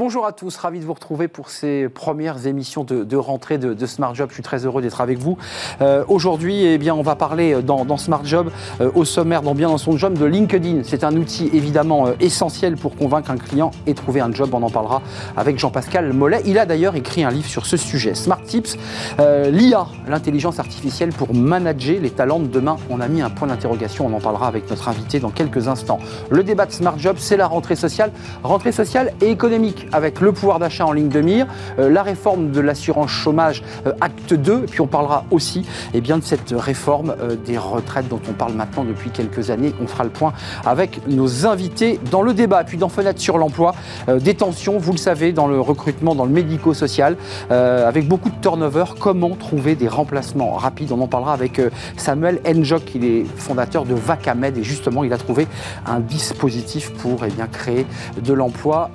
Bonjour à tous, ravi de vous retrouver pour ces premières émissions de, rentrée de, Smart Job. Je suis très heureux d'être avec vous. Euh, aujourd'hui, eh bien, on va parler dans, Smart Job, euh, au sommaire, dans bien dans son job, de LinkedIn. C'est un outil évidemment euh, essentiel pour convaincre un client et trouver un job. On en parlera avec Jean-Pascal Mollet. Il a d'ailleurs écrit un livre sur ce sujet. Smart Tips, l'IA, l'intelligence artificielle pour manager les talents de demain. On a mis un point d'interrogation. On en parlera avec notre invité dans quelques instants. Le débat de Smart Job, c'est la rentrée sociale, rentrée sociale et économique avec le pouvoir d'achat en ligne de mire, euh, la réforme de l'assurance chômage euh, acte 2, et puis on parlera aussi eh bien, de cette réforme euh, des retraites dont on parle maintenant depuis quelques années. On fera le point avec nos invités dans le débat. Puis dans Fenêtre sur l'emploi, des tensions, vous le savez, dans le recrutement, dans le médico-social, avec beaucoup de turnover. Comment trouver des remplacements rapides? On en parlera avec Samuel Enjok, il est fondateur de Vacamed, et justement, il a trouvé un dispositif pour eh bien, créer de l'emploi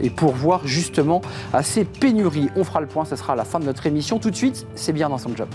et pour voir justement à ces pénuries. On fera le point, ce sera à la fin de notre émission. Tout de suite, c'est bien dans son job.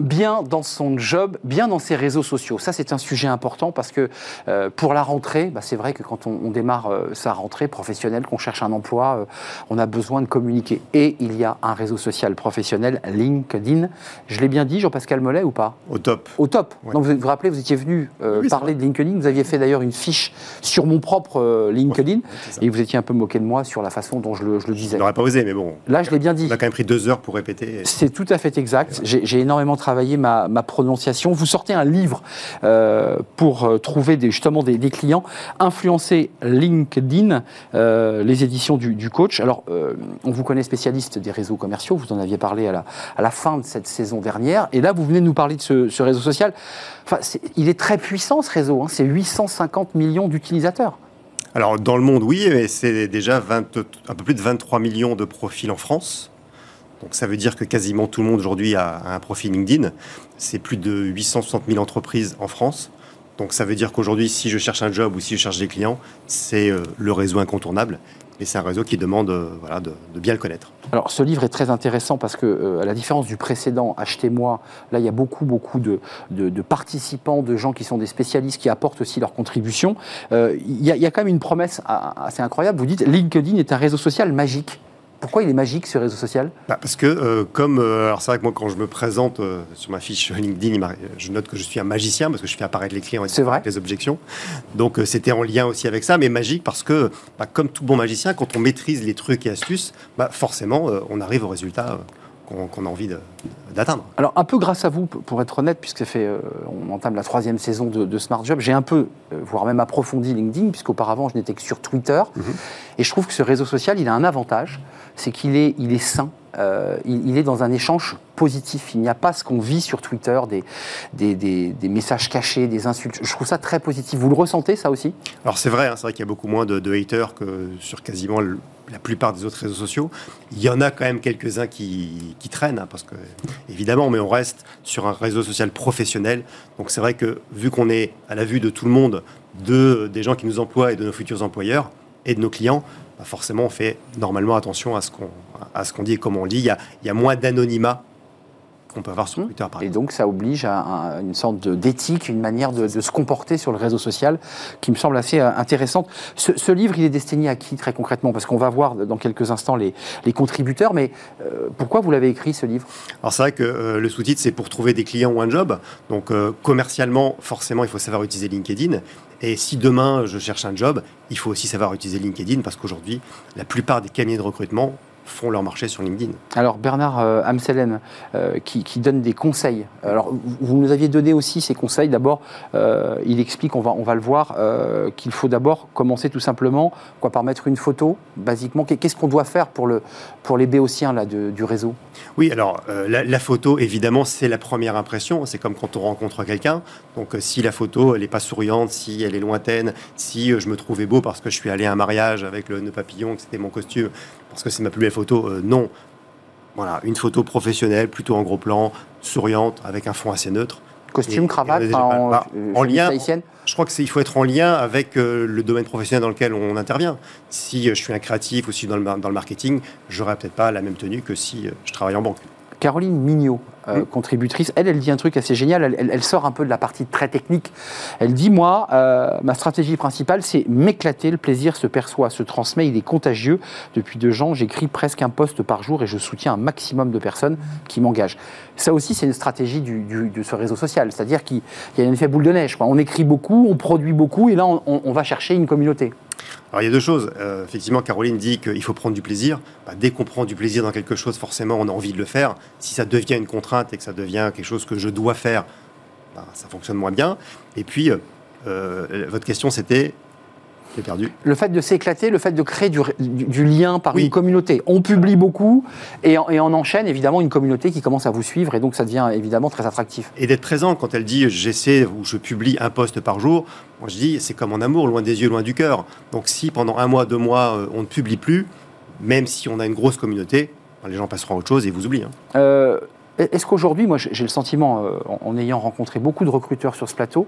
Bien dans son job, bien dans ses réseaux sociaux. Ça, c'est un sujet important parce que euh, pour la rentrée, bah, c'est vrai que quand on, démarre euh, sa rentrée professionnelle, qu'on cherche un emploi, euh, on a besoin de communiquer. Et il y a un réseau social professionnel, LinkedIn. Je l'ai bien dit, Jean-Pascal Mollet, ou pas? Au top. Au top. Donc vous vous rappelez, vous étiez venu parler de LinkedIn. Vous aviez fait d'ailleurs une fiche sur mon propre LinkedIn. et vous étiez un peu moqué de moi sur la façon dont je le, je le disais. Je n'aurais pas osé, mais bon. Là, je l'ai bien dit. On a quand même pris deux heures pour répéter. C'est tout à fait exact. J'ai énormément travaillé ma, prononciation. Vous sortez un livre euh, pour euh, trouver des, justement des, clients, influencer LinkedIn, euh, les éditions du, coach. Alors, on vous connaît spécialiste des réseaux commerciaux, vous en aviez parlé à la, à la fin de cette saison dernière, et là, vous venez de nous parler de ce, réseau social. Enfin, il est très puissant ce réseau, hein. c'est 850 millions d'utilisateurs. Alors, dans le monde, oui, mais c'est déjà un peu plus de 23 millions de profils en France. Donc ça veut dire que quasiment tout le monde aujourd'hui a, un profil LinkedIn. C'est plus de 860 000 entreprises en France. Donc ça veut dire qu'aujourd'hui, si je cherche un job ou si je cherche des clients, c'est euh, le réseau incontournable. Et c'est un réseau qui demande euh, de, bien le connaître. Alors ce livre est très intéressant parce que, euh, à la différence du précédent, Achetez-moi, là il y a beaucoup, beaucoup de, participants, de gens qui sont des spécialistes, qui apportent aussi leur contribution. il, y a, il y a quand même une promesse assez incroyable. Vous dites LinkedIn est un réseau social magique. Pourquoi il est magique ce réseau social? Bah, Parce que, euh, comme. Euh, alors, c'est vrai que moi, quand je me présente euh, sur ma fiche LinkedIn, je note que je suis un magicien parce que je fais apparaître les clients et vrai. les objections. Donc, c'était en lien aussi avec ça, mais magique parce que, bah, comme tout bon magicien, quand on maîtrise les trucs et astuces, bah, forcément, on arrive au résultat qu'on a envie d'atteindre. Alors un peu grâce à vous, pour être honnête, puisque fait, euh, on entame la troisième saison de, Smart Job, j'ai un peu, euh, voire même approfondi LinkedIn, puisqu'auparavant je n'étais que sur Twitter, mhm. et je trouve que ce réseau social, il a un avantage, c'est qu'il est, il est sain, euh, il, est dans un échange positif. Il n'y a pas ce qu'on vit sur Twitter, des, messages cachés, des insultes. Je trouve ça très positif. Vous le ressentez, ça aussi? Alors c'est vrai, hein, c'est vrai qu'il y a beaucoup moins de, de haters que sur quasiment la plupart des autres réseaux sociaux. Il y en a quand même quelques-uns qui, traînent, hein, parce que, évidemment, mais on reste sur un réseau social professionnel. Donc c'est vrai que, vu qu'on est à la vue de tout le monde, de, des gens qui nous emploient et de nos futurs employeurs et de nos clients, bah, forcément, on fait normalement attention à ce qu'on dit et comment on dit. Il y a, il y a moins d'anonymat qu'on peut avoir sur mmh. Twitter, par Et donc, ça oblige à, une sorte d'éthique, une manière de, se comporter sur le réseau social qui me semble assez euh, intéressante. Ce, livre, il est destiné à qui, très concrètement? Parce qu'on va voir dans quelques instants les, contributeurs, mais euh, pourquoi vous l'avez écrit, ce livre? Alors, c'est vrai que euh, le sous-titre, c'est pour trouver des clients ou un job. Donc, commercialement, forcément, il faut savoir utiliser LinkedIn. Et si demain, je cherche un job, il faut aussi savoir utiliser LinkedIn parce qu'aujourd'hui, la plupart des cabinets de recrutement font leur marché sur LinkedIn. Alors Bernard euh, Amselen, euh, qui, donne des conseils. Alors vous nous aviez donné aussi ces conseils. D'abord, euh, il explique, on va, on va le voir, qu'il faut d'abord commencer tout simplement quoi, par mettre une photo, basiquement. Qu'est-ce qu'on doit faire pour, le, pour les béotiens là, du réseau? Oui, alors la, photo, évidemment, c'est la première impression. C'est comme quand on rencontre quelqu'un. Donc si la photo, elle n'est pas souriante, si elle est lointaine, si je me trouvais beau parce que je suis allé à un mariage avec le nœud papillon, que c'était mon costume, parce que c'est ma plus belle photo. Euh, non. Voilà, une photo professionnelle, plutôt en gros plan, souriante, avec un fond assez neutre. Costume, Et- cravate, et, en, bah, euh, en chemise lien- tahitienne Je crois qu'il faut être en lien avec euh, le domaine professionnel dans lequel on intervient. Si je suis un créatif ou si dans le, dans le marketing, j'aurais peut-être pas la même tenue que si je travaille en banque. Caroline Mignot, euh, Oui. contributrice, elle, elle dit un truc assez génial. Elle, elle- elle sort un peu de la partie très technique. Elle dit Moi, euh, ma stratégie principale, c'est m'éclater. Le plaisir se perçoit, se transmet, il est contagieux. Depuis deux ans, j'écris presque un poste par jour et je soutiens un maximum de personnes qui m'engagent. Ça aussi, c'est une stratégie du- du- de ce réseau social. C'est-à-dire qu'il y a un effet boule de neige. quoi. On écrit beaucoup, on produit beaucoup et là, on, on- on va chercher une communauté. Alors il y a deux choses. Euh, effectivement, Caroline dit qu'il faut prendre du plaisir. Bah, dès qu'on prend du plaisir dans quelque chose, forcément, on a envie de le faire. Si ça devient une contrainte et que ça devient quelque chose que je dois faire, bah, ça fonctionne moins bien. Et puis, euh, euh, votre question, c'était... J'ai perdu. Le fait de s'éclater, le fait de créer du, du- du lien par Oui. une communauté. On publie beaucoup et, en- et on enchaîne évidemment une communauté qui commence à vous suivre et donc ça devient évidemment très attractif. Et d'être présent quand elle dit j'essaie ou je publie un poste par jour, moi je dis c'est comme en amour, loin des yeux, loin du cœur. Donc si pendant un mois, deux mois, euh, on ne publie plus, même si on a une grosse communauté, ben, les gens passeront à autre chose et vous oublient. hein. Euh, Est-ce qu'aujourd'hui, moi j'ai le sentiment, euh, en, ayant rencontré beaucoup de recruteurs sur ce plateau,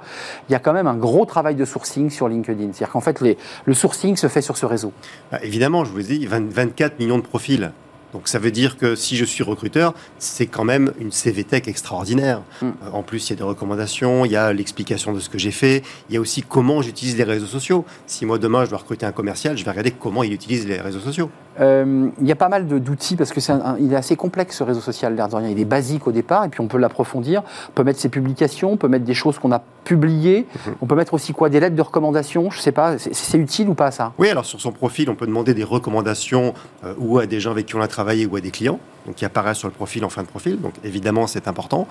il y a quand même un gros travail de sourcing sur LinkedIn? C'est-à-dire qu'en fait, les- le sourcing se fait sur ce réseau. Bah, évidemment, je vous ai dit, 20 24 millions de profils. Donc ça veut dire que si je suis recruteur, c'est quand même une CV Tech extraordinaire. Mm. Euh, en plus, il y a des recommandations, il y a l'explication de ce que j'ai fait, il y a aussi comment j'utilise les réseaux sociaux. Si moi demain je dois recruter un commercial, je vais regarder comment il utilise les réseaux sociaux. Euh, il y a pas mal d'outils parce que c'est un- un- il est assez complexe ce réseau social, l'air de rien. Il est basique au départ et puis on peut l'approfondir. On peut mettre ses publications, on peut mettre des choses qu'on a publiées. Mhm. On peut mettre aussi quoi Des lettres de recommandation. Je sais pas. C'est- utile ou pas ça? Oui, alors sur son profil, on peut demander des recommandations euh, ou à des gens avec qui on a travaillé ou à des clients, donc qui apparaissent sur le profil en fin de profil. Donc évidemment, c'est important.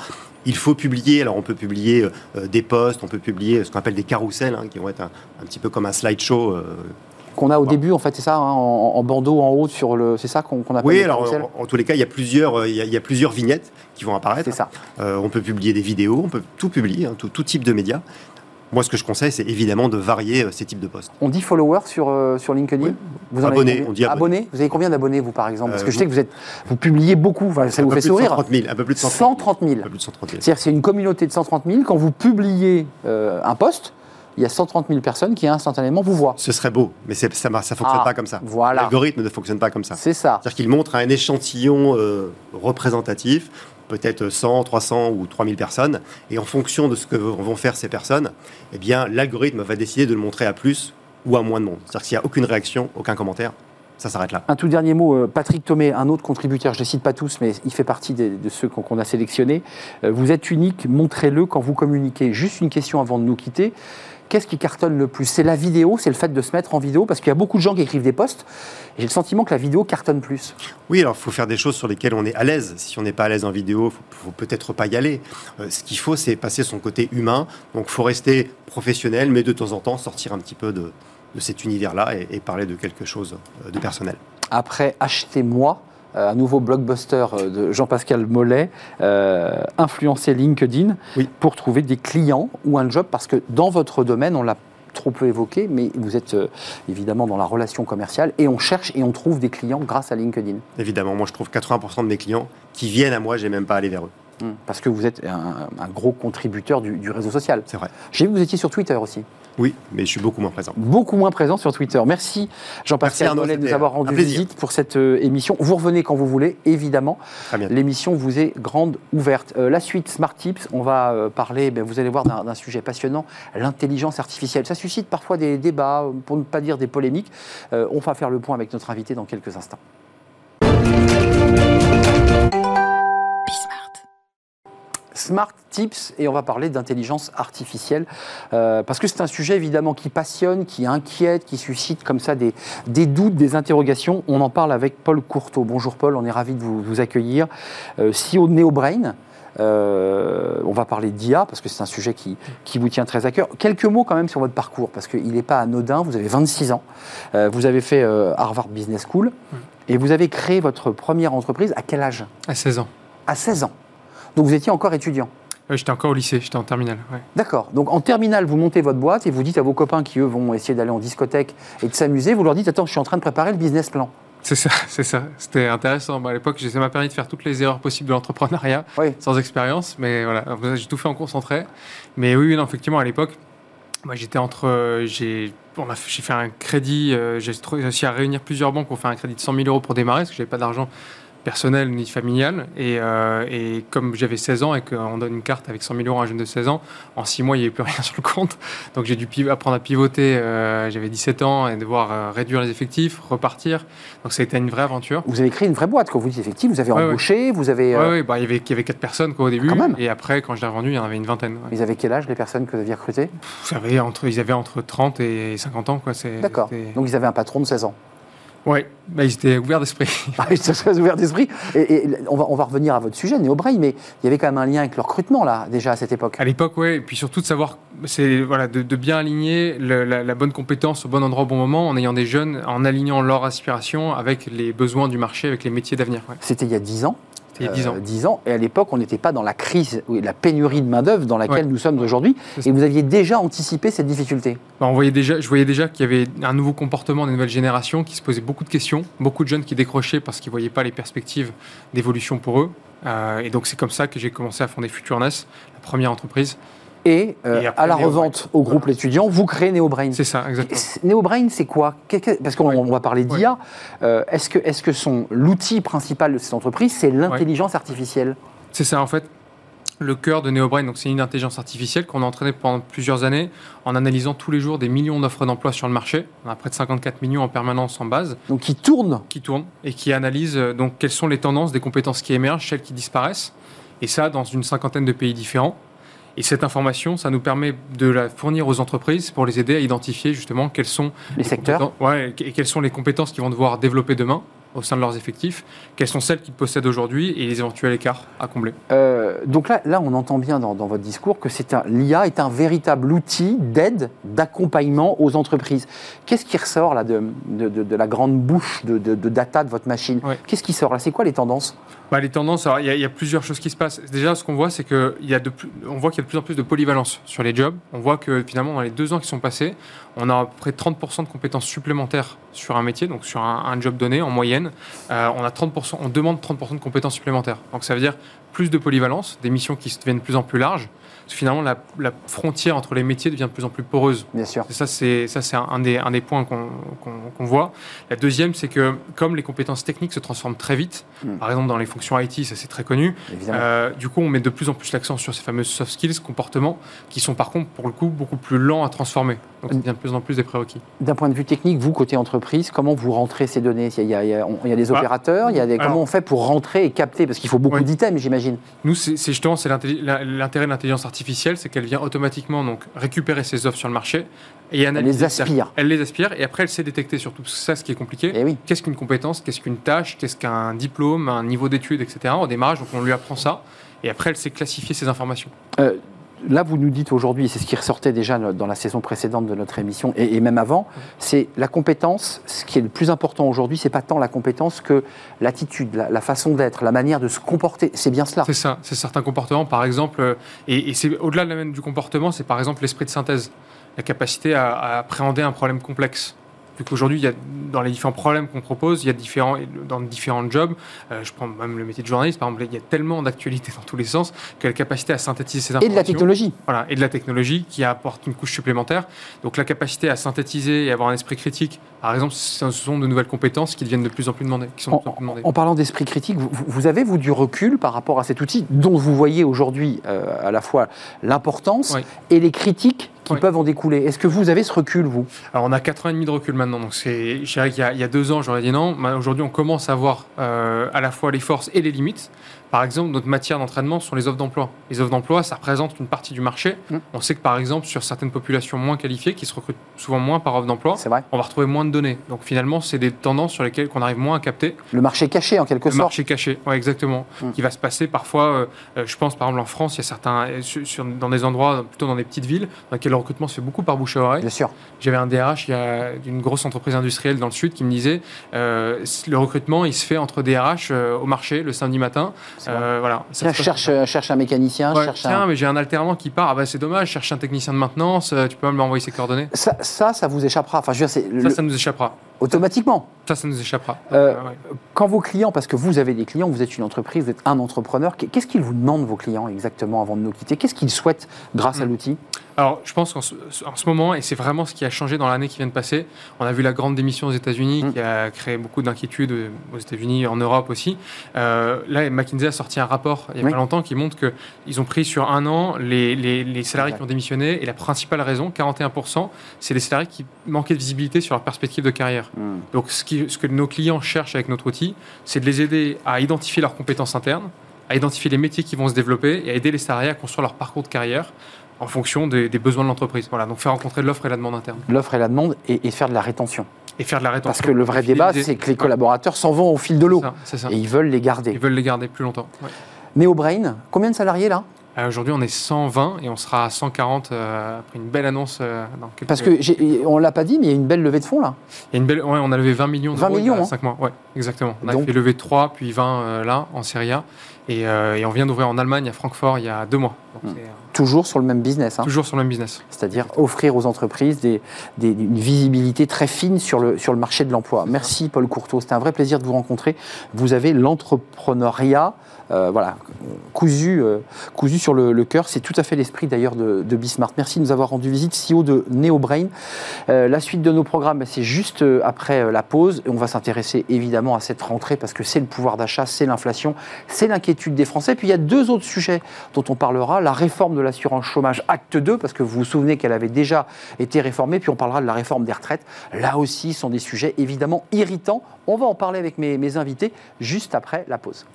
Il faut publier. Alors on peut publier euh, euh, des posts, on peut publier ce qu'on appelle des carousels, hein, qui vont être un, un petit peu comme un slideshow. Qu'on a au Ouais. début en fait, c'est ça, hein, en, en bandeau en haut sur le. C'est ça qu'on qu'on appelle Oui, alors en, en tous les cas, il y a plusieurs, euh, il y a, il y a plusieurs vignettes qui vont apparaître. C'est ça. Euh, on peut publier des vidéos, on peut tout publier, hein, tout, tout type de médias. Moi, ce que je conseille, c'est évidemment de varier euh, ces types de posts. On dit followers sur, euh, sur LinkedIn Oui. Vous en Abonnés, on dit abonnés. Vous avez combien d'abonnés, vous, par exemple Parce que Euh, je sais que vous, êtes, vous publiez beaucoup, Enfin, ça un vous peu fait sourire. 130 000, un peu plus de 130 000. Un peu plus de 130 000. C'est-à-dire c'est une communauté de 130 000. Quand vous publiez un post, il y a 130 000 personnes qui instantanément vous voient. Ce serait beau, mais ça ne fonctionne Ah, pas comme ça. voilà. L'algorithme ne fonctionne pas comme ça. C'est ça. C'est-à-dire qu'il montre un échantillon euh, représentatif, peut-être 100, 300 ou 3000 personnes, et en fonction de ce que vont faire ces personnes, eh bien, l'algorithme va décider de le montrer à plus ou à moins de monde. C'est-à-dire que s'il n'y a aucune réaction, aucun commentaire, ça s'arrête là. Un tout dernier mot, euh, Patrick Thomé, un autre contributeur, je ne les cite pas tous, mais il fait partie des- de ceux qu'on qu'on a sélectionnés. Euh, Vous êtes unique, montrez-le quand vous communiquez. Juste une question avant de nous quitter. Qu'est-ce qui cartonne le plus? C'est la vidéo, c'est le fait de se mettre en vidéo, parce qu'il y a beaucoup de gens qui écrivent des posts. J'ai le sentiment que la vidéo cartonne plus. Oui, alors il faut faire des choses sur lesquelles on est à l'aise. Si on n'est pas à l'aise en vidéo, il faut, faut peut-être pas y aller. Euh, ce qu'il faut, c'est passer son côté humain. Donc il faut rester professionnel, mais de temps en temps sortir un petit peu de, de cet univers-là et, et parler de quelque chose euh, de personnel. Après Achetez-moi, un nouveau blockbuster euh, de Jean-Pascal Mollet, euh, influencer LinkedIn Oui. pour trouver des clients ou un job, parce que dans votre domaine, on l'a trop peu évoqué, mais vous êtes euh, évidemment dans la relation commerciale et on cherche et on trouve des clients grâce à LinkedIn. Évidemment, moi je trouve 80% de mes clients qui viennent à moi, j'ai même pas à aller vers eux. Hum, Parce que vous êtes un, un gros contributeur du, du réseau social. C'est vrai. J'ai vu que vous étiez sur Twitter aussi. Oui, mais je suis beaucoup moins présent. Beaucoup moins présent sur Twitter. Merci Jean-Pascal Arnaud, Mollet de nous avoir rendu visite pour cette euh, émission. Vous revenez quand vous voulez, évidemment. L'émission vous est grande ouverte. Euh, la suite Smart Tips, on va euh, parler, ben, vous allez voir, d'un sujet passionnant, l'intelligence artificielle. Ça suscite parfois des débats, pour ne pas dire des polémiques. Euh, on va faire le point avec notre invité dans quelques instants. Smart Tips et on va parler d'intelligence artificielle euh, parce que c'est un sujet évidemment qui passionne, qui inquiète, qui suscite comme ça des, des doutes, des interrogations. On en parle avec Paul Courteau. Bonjour Paul, on est ravi de vous, vous accueillir. Euh, CEO de NeoBrain. Euh, on va parler d'IA parce que c'est un sujet qui, qui vous tient très à cœur. Quelques mots quand même sur votre parcours parce qu'il n'est pas anodin. Vous avez 26 ans, Euh, vous avez fait Harvard Business School et vous avez créé votre première entreprise à quel âge? À 16 ans. À 16 ans. Donc vous étiez encore étudiant. Euh, j'étais encore au lycée, j'étais en terminale. ouais. D'accord. Donc en terminale, vous montez votre boîte et vous dites à vos copains qui, eux, vont essayer d'aller en discothèque et de s'amuser, vous leur dites Attends, je suis en train de préparer le business plan. C'est ça, c'est ça. C'était intéressant. Bah, à l'époque, ça m'a permis de faire toutes les erreurs possibles de l'entrepreneuriat Oui. sans expérience, mais voilà, j'ai tout fait en concentré. Mais oui, oui, non, effectivement, à l'époque, moi, j'étais entre, euh, j'ai, fait- un crédit, euh, j'ai réussi à réunir plusieurs banques pour faire un crédit de 100 000 euros pour démarrer, parce que j'avais pas d'argent personnel ni familial. Et, euh, et comme j'avais 16 ans et qu'on donne une carte avec 100 000 euros à un jeune de 16 ans, en 6 mois, il n'y avait plus rien sur le compte. Donc j'ai dû apprendre à pivoter. euh, j'avais 17 ans et devoir euh, réduire les effectifs, repartir. Donc ça a été une vraie aventure. Vous avez créé une vraie boîte, quand vous dites effectivement, vous avez Ouais, ouais. embauché, vous avez... Euh, ouais, bah, il y avait, il y avait 4 personnes quoi, au début. quand même. Et après, quand je l'ai revendu, il y en avait une vingtaine. Ils avaient quel âge, les personnes que vous aviez recrutées? Vous savez, entre, ils avaient entre 30 et 50 ans. D'accord. Donc ils avaient un patron de 16 ans. Ouais, bah, ils étaient ouverts d'esprit. Ah, Ils très ouverts d'esprit. Et, et on, va, on va revenir à votre sujet, Néobrain, mais il y avait quand même un lien avec le recrutement, là, déjà à cette époque. À l'époque, ouais, et puis surtout de savoir, c'est voilà, de, de bien aligner le- la, la bonne compétence au bon endroit au bon moment, en ayant des jeunes, en alignant leur aspiration avec les besoins du marché, avec les métiers d'avenir. Ouais. C'était il y a 10 ans. Il y a 10 ans. Euh, 10 ans. Et à l'époque, on n'était pas dans la crise, la pénurie de main-d'œuvre dans laquelle Ouais. nous sommes aujourd'hui. Et vous aviez déjà anticipé cette difficulté. Bah, on voyait déjà, je voyais déjà qu'il y avait un nouveau comportement des nouvelles générations qui se posaient beaucoup de questions, beaucoup de jeunes qui décrochaient parce qu'ils ne voyaient pas les perspectives d'évolution pour eux. Euh, et donc c'est comme ça que j'ai commencé à fonder Futurness, la première entreprise. Et, euh, Et à la revente au groupe l'étudiant, vous créez Néobrain. C'est ça, exactement. Néobrain, c'est quoi? Parce qu'on Ouais. va parler d'IA. Euh, Est-ce que, est que son l'outil principal de cette entreprise, c'est l'intelligence artificielle? C'est ça, en fait. Le cœur de NeoBrain, donc c'est une intelligence artificielle qu'on a entraînée pendant plusieurs années en analysant tous les jours des millions d'offres d'emploi sur le marché. On a près de 54 millions en permanence en base Donc qui tourne qui tournent et qui analysent euh, donc quelles sont les tendances des compétences qui émergent, celles qui disparaissent, et ça dans une cinquantaine de pays différents. Et cette information, ça nous permet de la fournir aux entreprises pour les aider à identifier justement quels sont les secteurs. ouais, et quelles sont les compétences qu'ils vont devoir développer demain au sein de leurs effectifs, quelles sont celles qu'ils possèdent aujourd'hui et les éventuels écarts à combler? Euh, donc là, là, on entend bien dans, dans votre discours que l'IA est un véritable outil d'aide, d'accompagnement aux entreprises. Qu'est-ce qui ressort là de, de- de- de la grande bouche de, data de votre machine? Ouais. Qu'est-ce qui sort là? C'est quoi les tendances? Bah, les tendances, il y, a- il y a plusieurs choses qui se passent. Déjà, ce qu'on voit, c'est que il y a de plus, on voit qu'il y a de plus en plus de polyvalence sur les jobs. On voit que finalement, dans les deux ans qui sont passés, on a à peu près 30% de compétences supplémentaires sur un métier, donc sur un, un job donné en moyenne. Euh, on a 30%, on demande 30% de compétences supplémentaires. Donc ça veut dire plus de polyvalence, des missions qui deviennent de plus en plus larges. Finalement, la, la frontière entre les métiers devient de plus en plus poreuse. Bien sûr. Et Ça, c'est ça, c'est un, un des, un des points qu'on voit. La deuxième, c'est que comme les compétences techniques se transforment très vite, Mm. par exemple dans les fonctions IT, ça c'est très connu, euh, du coup, on met de plus en plus l'accent sur ces fameuses soft skills, comportements, qui sont par contre, pour le coup, beaucoup plus lents à transformer. Donc, ça devient de plus en plus des prérequis. D'un point de vue technique, vous, côté entreprise, comment vous rentrez ces données? Il y a, il y a- on- il y a des opérateurs, il y a des, alors- comment on fait pour rentrer et capter? Parce qu'il faut beaucoup Oui. d'items, j'imagine. Nous, c'est justement l'intérêt de l'intelligence artificielle, c'est qu'elle vient automatiquement donc récupérer ces offres sur le marché et analyser. les aspire. Elle les aspire et après elle sait détecter surtout ça ce qui est compliqué. Eh oui. Qu'est-ce qu'une compétence? Qu'est-ce qu'une tâche? Qu'est-ce qu'un diplôme? Un niveau d'études, etc. Au démarrage, donc on lui apprend ça et après elle sait classifier ces informations. Euh, là, vous nous dites aujourd'hui, c'est ce qui ressortait déjà dans la saison précédente de notre émission, et, même avant, c'est la compétence. Ce qui est le plus important aujourd'hui, c'est pas tant la compétence que l'attitude, la, façon d'être, la manière de se comporter. C'est bien cela. C'est ça, c'est certains comportements, par exemple, euh, et, c'est au-delà même du comportement, c'est par exemple l'esprit de synthèse, la capacité à appréhender un problème complexe. Vu qu'aujourd'hui, il y a, dans les différents problèmes qu'on propose, il y a différents, dans différents jobs, euh, je prends même le métier de journaliste, par exemple, il y a tellement d'actualités dans tous les sens que la capacité à synthétiser ces Et informations. de la technologie. Voilà, et de la technologie qui apporte une couche supplémentaire. Donc la capacité à synthétiser et avoir un esprit critique, par exemple, ce sont de nouvelles compétences qui deviennent de plus en plus demandées. Qui sont de En, plus en plus demandées. en parlant d'esprit critique, vous, vous avez, vous, du recul par rapport à cet outil dont vous voyez aujourd'hui euh, à la fois l'importance Oui. et les critiques qui Oui. peuvent en découler. Est-ce que vous avez ce recul, vous? Alors on a 4 ans et demi de recul maintenant, donc c'est, je dirais qu'il y a, il y a deux ans j'aurais dit non, mais aujourd'hui on commence à voir euh, à la fois les forces et les limites. Par exemple, notre matière d'entraînement sont les offres d'emploi. Les offres d'emploi, ça représente une partie du marché. Mm. On sait que par exemple sur certaines populations moins qualifiées, qui se recrutent souvent moins par offre d'emploi, on va retrouver moins de données. Donc finalement, c'est des tendances sur lesquelles qu'on arrive moins à capter. Le marché caché, en quelque Le sorte. marché caché, ouais, exactement. Mm. Qui va se passer parfois, euh, euh, je pense par exemple en France, il y a certains, euh, sur- dans des endroits, plutôt dans des petites villes, dans lesquels le recrutement se fait beaucoup par bouche à oreille. Bien sûr. J'avais un DRH il y a d'une grosse entreprise industrielle dans le sud qui me disait euh, le recrutement il se fait entre DRH euh, au marché le samedi matin. Euh, voilà. Tiens, cherche, euh, un mécanicien, Ouais, cherche tiens, un... mais j'ai un alternant qui part. Ah bah c'est dommage. Cherche un technicien de maintenance. euh, tu peux même m'envoyer ses coordonnées. Ça, ça, ça vous échappera. Enfin, je veux dire, c'est le- Ça, ça nous échappera. Automatiquement. Ça, ça nous échappera. Euh, ouais. Quand vos clients, parce que vous avez des clients, vous êtes une entreprise, vous êtes un entrepreneur, qu'est-ce qu'ils vous demandent, vos clients, exactement, avant de nous quitter? Qu'est-ce qu'ils souhaitent grâce à Mm. l'outil? Alors, je pense qu'en ce, en ce moment, et c'est vraiment ce qui a changé dans l'année qui vient de passer, on a vu la grande démission aux États-Unis Mm. qui a créé beaucoup d'inquiétudes euh, aux États-Unis, en Europe aussi. Euh, là, McKinsey a sorti un rapport il n'y a Oui. pas longtemps qui montre qu'ils ont pris sur un an les, les- les salariés qui ont démissionné et la principale raison, 41%, c'est les salariés qui manquaient de visibilité sur leur perspective de carrière. Donc, ce, qui- ce que nos clients cherchent avec notre outil, c'est de les aider à identifier leurs compétences internes, à identifier les métiers qui vont se développer et à aider les salariés à construire leur parcours de carrière en fonction des, des besoins de l'entreprise. Voilà, donc faire rencontrer l'offre et la demande interne L'offre et la demande et, et faire de la rétention. et faire de la rétention. Parce que le vrai débat, c'est que les collaborateurs s'en vont au fil de l'eau. Et ils veulent les Ils garder. veulent les garder plus longtemps. ouais. Néobrain, combien de salariés là? Aujourd'hui, on est 120 et on sera à 140 euh, après une belle annonce. euh, dans quelques- Parce que on l'a pas dit, mais il y a une belle levée de fonds là. Il y a une belle, ouais, on a levé 20 millions 20 d'euros millions, il y a hein. 5 mois. Ouais, exactement. On a fait lever 3 puis 20 euh, là en Serie A et, euh, et on vient d'ouvrir en Allemagne à Francfort il y a deux mois. Donc, Hmm. euh, Toujours sur le même business. hein. toujours sur le même business. c'est-à-dire offrir aux entreprises des, des- une visibilité très fine sur le, sur le marché de l'emploi. Merci Paul Courteau, c'était un vrai plaisir de vous rencontrer. Vous avez l'entrepreneuriat. Euh, voilà, cousu, euh, cousu sur le, cœur. C'est tout à fait l'esprit d'ailleurs de, Bismart. Merci de nous avoir rendu visite, CEO de NeoBrain. Euh, la suite de nos programmes, ben, c'est juste après la pause. On va s'intéresser évidemment à cette rentrée parce que c'est le pouvoir d'achat, c'est l'inflation, c'est l'inquiétude des Français. Puis il y a deux autres sujets dont on parlera. La réforme de l'assurance chômage, acte 2, parce que vous vous souvenez qu'elle avait déjà été réformée. Puis on parlera de la réforme des retraites. Là aussi, ce sont des sujets évidemment irritants. On va en parler avec mes invités juste après la pause.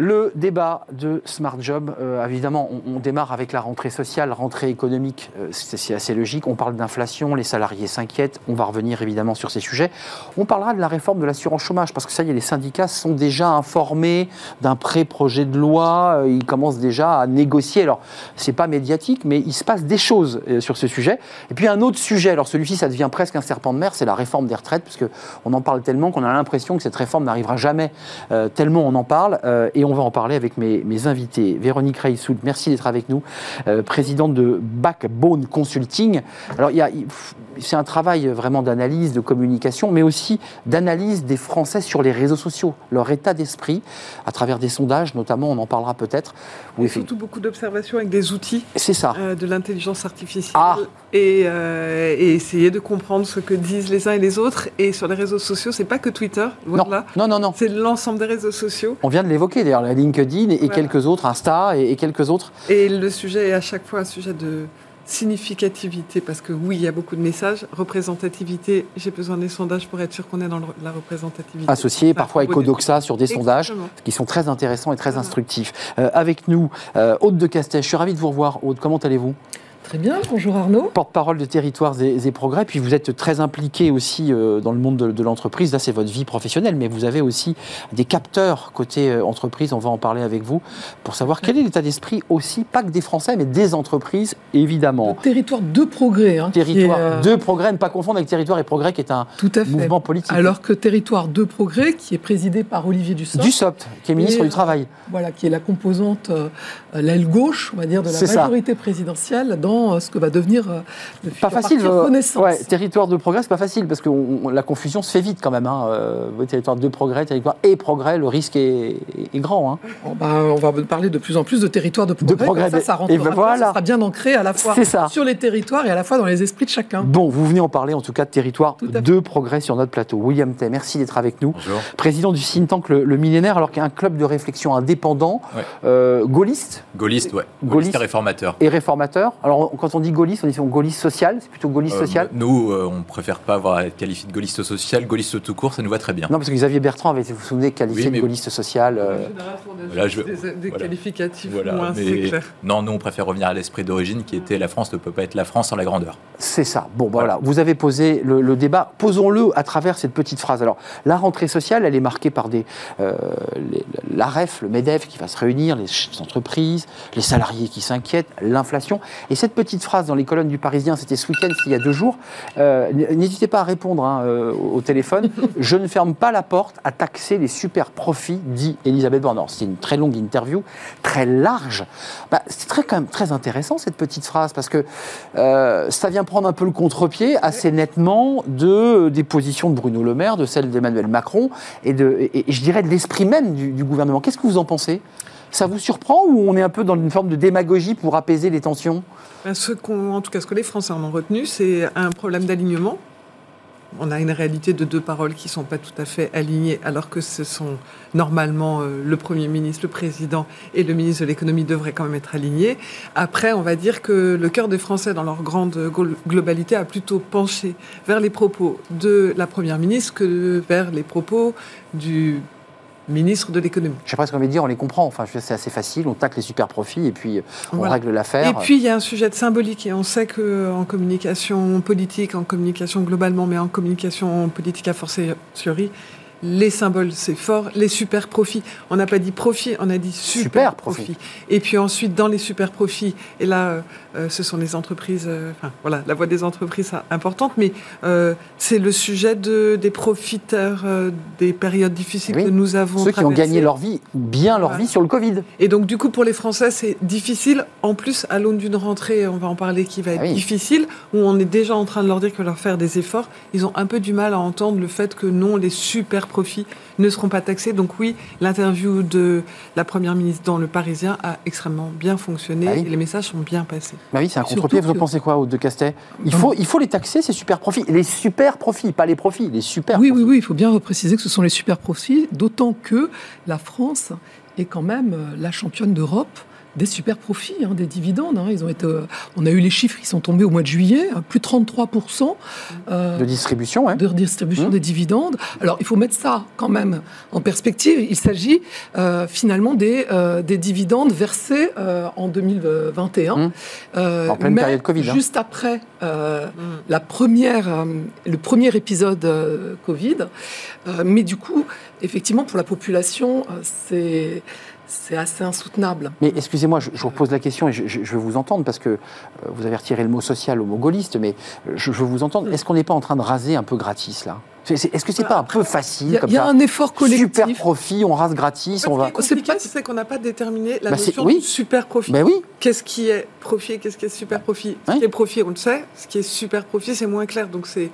Le débat de Smart Job, euh, évidemment, on, démarre avec la rentrée sociale, rentrée économique, euh, c'est assez logique. On parle d'inflation, les salariés s'inquiètent. On va revenir évidemment sur ces sujets. On parlera de la réforme de l'assurance chômage, parce que ça y est, les syndicats sont déjà informés d'un pré-projet de loi. Euh, Ils commencent déjà à négocier. Alors, c'est pas médiatique, mais il se passe des choses sur ce sujet. Et puis un autre sujet, alors celui-ci, ça devient presque un serpent de mer, c'est la réforme des retraites, parce qu'on en parle tellement qu'on a l'impression que cette réforme n'arrivera jamais, tellement on en parle. Et on va en parler avec mes, mes invités. Véronique Reissoud, merci d'être avec nous, euh, présidente de Backbone Consulting. Alors, c'est un travail vraiment d'analyse, de communication, mais aussi d'analyse des Français sur les réseaux sociaux, leur état d'esprit, à travers des sondages, notamment, on en parlera peut-être. Et surtout beaucoup d'observations avec des outils C'est ça. euh, de l'intelligence artificielle Ah. et, euh, et essayer de comprendre ce que disent les uns et les autres. Et sur les réseaux sociaux, c'est pas que Twitter, Non, voilà. non, non, non. C'est l'ensemble des réseaux sociaux. On vient de l'évoquer d'ailleurs, la LinkedIn et, Voilà. quelques autres, Insta et, et quelques autres. Et le sujet est à chaque fois un sujet de significativité, parce que oui, il y a beaucoup de messages. Représentativité, j'ai besoin des sondages pour être sûr qu'on est dans le- la représentativité. associés Ça, parfois avec. Codoxa sur des sondages qui sont très intéressants et très Voilà. instructifs. Euh, avec nous, euh, Aude de Castel, je suis ravi de vous revoir. Aude, comment allez-vous? Très bien, bonjour Arnaud. Porte-parole de Territoires et, et Progrès, puis vous êtes très impliqué aussi euh, dans le monde de, de l'entreprise. Là, c'est votre vie professionnelle, mais vous avez aussi des capteurs côté euh, entreprise. On va en parler avec vous pour savoir quel est l'état d'esprit aussi, pas que des Français, mais des entreprises, évidemment. Territoire de progrès. hein, qui est, Territoire euh, de Progrès, ne pas confondre avec Territoire et Progrès, qui est un Tout à fait. mouvement politique. Alors que Territoire de progrès, qui est présidé par Olivier Dussopt, du SOPT, qui est ministre Et, du Travail. voilà, qui est la composante, euh, l'aile gauche, on va dire, de la ça. majorité présidentielle dans euh, ce que va devenir euh, le Pas facile. euh, Renaissance. ouais, territoire de progrès, c'est pas facile parce que on- on- la confusion se fait vite quand même. Hein. Euh, territoire de progrès, territoire et progrès, le risque est, est grand. Hein. Bon, ben, on va parler de plus en plus de territoire de progrès. progrès, comme ça, ça et rentrera ben bien, voilà. ça sera bien ancré à la fois C'est ça. sur les territoires et à la fois dans les esprits de chacun. Bon, vous venez en parler en tout cas de territoire de progrès sur notre plateau. William Tay, merci d'être avec nous. Bonjour. Président du think tank Le, Le Millénaire, alors qu'il y a un club de réflexion indépendant, Ouais. euh, gaulliste Gaulliste, ouais. Gaulliste. Gaulliste et réformateur. et réformateur. Alors, quand on dit gaulliste, on dit gaulliste social, c'est plutôt gaulliste Euh, social nous, euh, on préfère pas avoir à être qualifié de gaulliste social. Gaulliste tout court, ça nous va très bien. Non, parce que Xavier Bertrand avait, vous vous souvenez, qualifié Oui, mais- de gaulliste social. euh, Là, je- des, des voilà. qualificatifs Voilà, moins, mais- c'est clair. Non, nous, on préfère revenir à l'esprit d'origine qui était la France ne peut pas être la France sans la grandeur. C'est ça. Bon, bah voilà. Vous avez posé le, le débat. Posons-le à travers cette petite phrase. Alors, la rentrée sociale, elle est marquée par des euh, les- l'AREF, le MEDEF qui va se réunir, les entreprises, les salariés qui s'inquiètent, l'inflation. Et cette petite phrase dans les colonnes du Parisien, c'était ce week-end, il y a deux jours. Euh, N'hésitez pas à répondre hein, euh, au téléphone. Je ne ferme pas la porte à taxer les super profits, dit Elisabeth Borne. C'est une très longue interview, très large. Bah, c'est très, quand même très intéressant cette petite phrase parce que euh, ça vient prendre un peu le contre-pied assez nettement de, des positions de Bruno Le Maire, de celles d'Emmanuel Macron et, de, et, et je dirais de l'esprit même du, du gouvernement. Qu'est-ce que vous en pensez? Ça vous surprend ou on est un peu dans une forme de démagogie pour apaiser les tensions? Ce qu'on, en tout cas, ce que les Français en ont retenu, c'est un problème d'alignement. On a une réalité de deux paroles qui ne sont pas tout à fait alignées, alors que ce sont normalement euh, le Premier ministre, le Président et le ministre de l'économie devraient quand même être alignés. Après, on va dire que le cœur des Français, dans leur grande glo- globalité, a plutôt penché vers les propos de la Première ministre que vers les propos du ministre de l'économie. Je sais pas ce qu'on va dire, on les comprend. Enfin, c'est assez facile, on tacle les super profits et puis euh, on Voilà. règle l'affaire. Et puis, il y a un sujet de symbolique. Et on sait qu'en communication politique, en communication globalement, mais en communication politique à fortiori, les symboles, c'est fort. Les super profits, on n'a pas dit profit, on a dit super, Super profit. profit. Et puis ensuite, dans les super profits, et là, euh, euh, ce sont les entreprises, euh, enfin, voilà, la voix des entreprises importante, mais euh, c'est le sujet de, des profiteurs euh, des périodes difficiles Oui. que nous avons Ceux qui ont traversées. gagné leur vie, bien leur Voilà. vie sur le Covid. Et donc, du coup, pour les Français, c'est difficile. En plus, à l'aune d'une rentrée, on va en parler, qui va être Ah oui. difficile, où on est déjà en train de leur dire que leur faire des efforts. Ils ont un peu du mal à entendre le fait que non, les super profits ne seront pas taxés. Donc oui, l'interview de la Première ministre dans Le Parisien a extrêmement bien fonctionné Ah oui. et les messages sont bien passés. Bah oui, c'est un contre-pied. Vous que- pensez quoi, Aude de Castet il faut, il faut les taxer, ces super profits. Les super profits, pas les profits, les super Oui, profits. oui, oui, il faut bien préciser que ce sont les super profits, d'autant que la France est quand même euh, la championne d'Europe des super profits, hein, des dividendes. hein. Ils ont été, euh, on a eu les chiffres qui sont tombés au mois de juillet, à plus de 33% euh, De distribution, de redistribution Mmh. des dividendes. Alors, il faut mettre ça quand même en perspective. Il s'agit euh, finalement des, euh, des dividendes versés euh, en 2021. Mmh. Euh, En pleine mais période Covid, hein. Juste après euh, la première, euh, le premier épisode euh, Covid. Euh, mais du coup, effectivement, pour la population, euh, c'est c'est assez insoutenable. Mais excusez-moi, je, je vous repose la question et je, je- je veux vous entendre parce que euh, vous avez retiré le mot social au mot gaulliste, mais je, je veux vous entendre. Est-ce qu'on n'est pas en train de raser un peu gratis là? Est-ce que c'est pas un peu Il facile y a, comme il y a ça? un effort collectif. Super profit, on rase gratis, on Ce va. qui est compliqué, C'est pas- c'est qu'on n'a pas déterminé la Bah, notion oui. de super profit. Ben oui, Qu'est-ce qui est profit et qu'est-ce qui est super profit? Ce qui est profit, on le sait. Ce qui est super profit, c'est moins clair. Donc c'est,